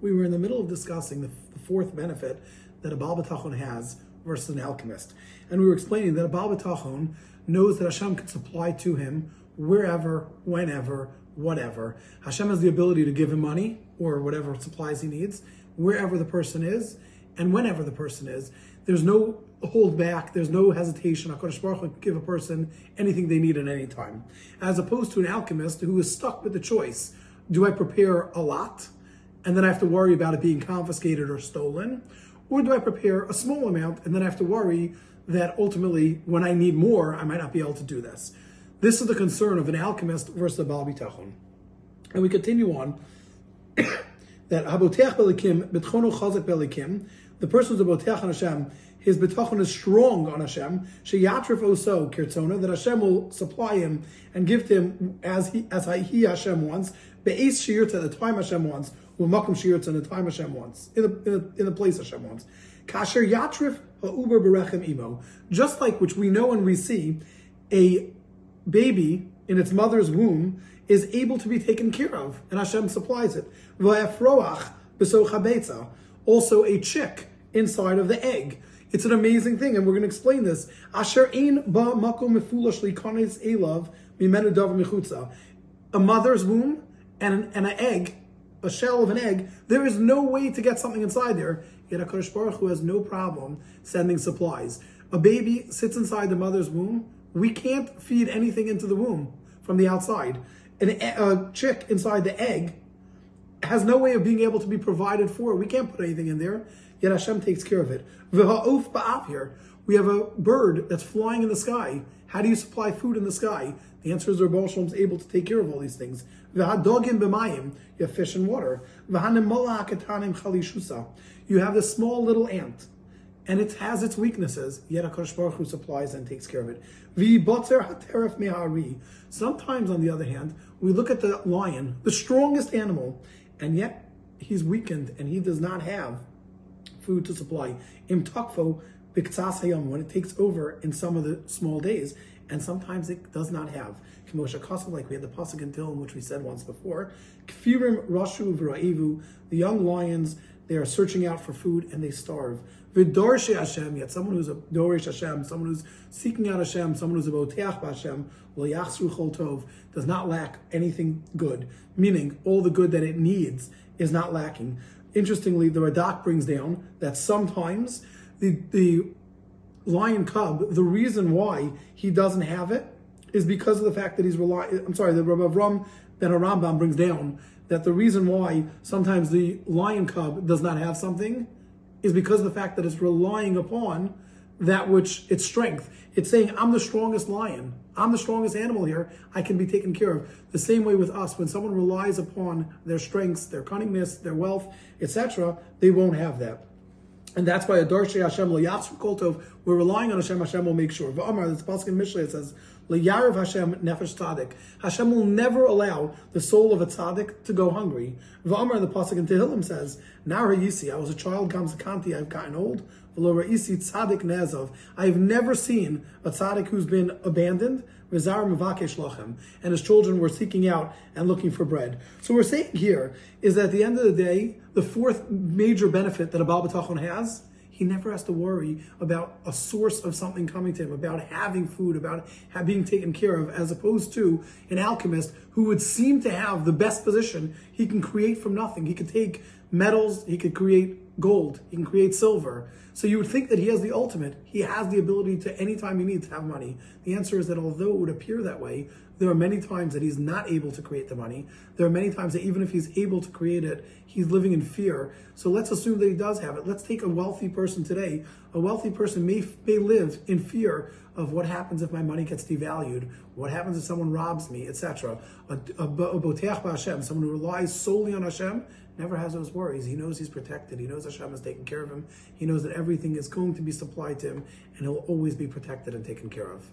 we were in the middle of discussing the, the fourth benefit that a Baal B'tachon has versus an alchemist. And we were explaining that a Baal B'tachon knows that Hashem can supply to him wherever, whenever, whatever. Hashem has the ability to give him money or whatever supplies he needs, wherever the person is, and whenever the person is. There's no hold back, there's no hesitation. HaKadosh Baruch Hu can give a person anything they need at any time. As opposed to an alchemist who is stuck with the choice. Do I prepare a lot? And then I have to worry about it being confiscated or stolen? Or do I prepare a small amount and then I have to worry that ultimately, when I need more, I might not be able to do this? This is the concern of an alchemist versus a Baal Bitachon. And we continue on that Habotech Belikim, Bitchono Chazak Belikim, the person who's a Botech on Hashem, his bitachon is strong on Hashem. Sheyatrif oso kirtzona that Hashem will supply him and give to him as he as he Hashem wants. Be'ez shirta the time Hashem wants. U'makom shirta in the time Hashem wants. In the, in the, in the place Hashem wants. Kasher yatrif ha'uber berechem imo. Just like which we know and we see, a baby in its mother's womb is able to be taken care of, and Hashem supplies it. Also a chick inside of the egg. It's an amazing thing, and we're going to explain this. Asher ein ba makom mefulash likanes elav mimenu michutza. A mother's womb and an, and an egg, a shell of an egg, there is no way to get something inside there. Yet HaKadosh Baruch Hu has no problem sending supplies. A baby sits inside the mother's womb. We can't feed anything into the womb from the outside. An, a chick inside the egg has no way of being able to be provided for. We can't put anything in there. Yet Hashem takes care of it. We have a bird that's flying in the sky. How do you supply food in the sky? The answer is Rabbi is able to take care of all these things. V'ha'dogim b'mayim. You have fish and water. You have this small little ant. And it has its weaknesses, yet HaKadosh Baruch Hu supplies and takes care of it. V'botzer ha'teref mehari. Sometimes, on the other hand, we look at the lion, the strongest animal, and yet he's weakened and he does not have food to supply. Im takfo when it takes over in some of the small days, and sometimes it does not have. Kemosha Kasa, like we had the pasuk in Tehillim, which we said once before. Kfirim Rashu V'Ra'ivu, the young lions, they are searching out for food and they starve. V'Dorshe Hashem, yet someone who's a Dorish Hashem, someone who's seeking out Hashem, someone who's a Boteach Hashem, L'Yachsru Chol Tov, does not lack anything good. Meaning, all the good that it needs is not lacking. Interestingly, the Radak brings down that sometimes the, the lion cub, the reason why he doesn't have it is because of the fact that he's relying, I'm sorry, the Rabbi Avram Ben Rambam brings down that the reason why sometimes the lion cub does not have something is because of the fact that it's relying upon that which its strength. It's saying, I'm the strongest lion. I'm the strongest animal here. I can be taken care of. The same way with us, when someone relies upon their strengths, their cunningness, their wealth, etc., they won't have that. And that's why Adorshe Hashem Koltov, we're relying on Hashem, Hashem will make sure. V'amar, this Pasuk in Mishlei, it says, L'yarav Hashem nefesh tzaddik. Hashem will never allow the soul of a tzaddik to go hungry. V'amar, the Pasuk in Tehillim says, Nara Yisi, I was a child, comes Kanti, I've gotten old. Tzaddik Nezov. I've never seen a tzaddik who's been abandoned, and his children were seeking out and looking for bread. So we're saying here is that at the end of the day, the fourth major benefit that a Baal B'tachon has, he never has to worry about a source of something coming to him, about having food, about being taken care of, as opposed to an alchemist who would seem to have the best position. He can create from nothing. He could take metals, he could create gold, he can create silver. So you would think that he has the ultimate. He has the ability to anytime he needs to have money. The answer is that although it would appear that way, there are many times that he's not able to create the money. There are many times that even if he's able to create it, he's living in fear. So let's assume that he does have it. Let's take a wealthy person today. A wealthy person may, may live in fear of what happens if my money gets devalued, what happens if someone robs me, etc. A, a, a boteach Hashem, someone who relies solely on Hashem, never has those worries. He knows he's protected. He knows Hashem is taking care of him. He knows that everything is going to be supplied to him, and he'll always be protected and taken care of.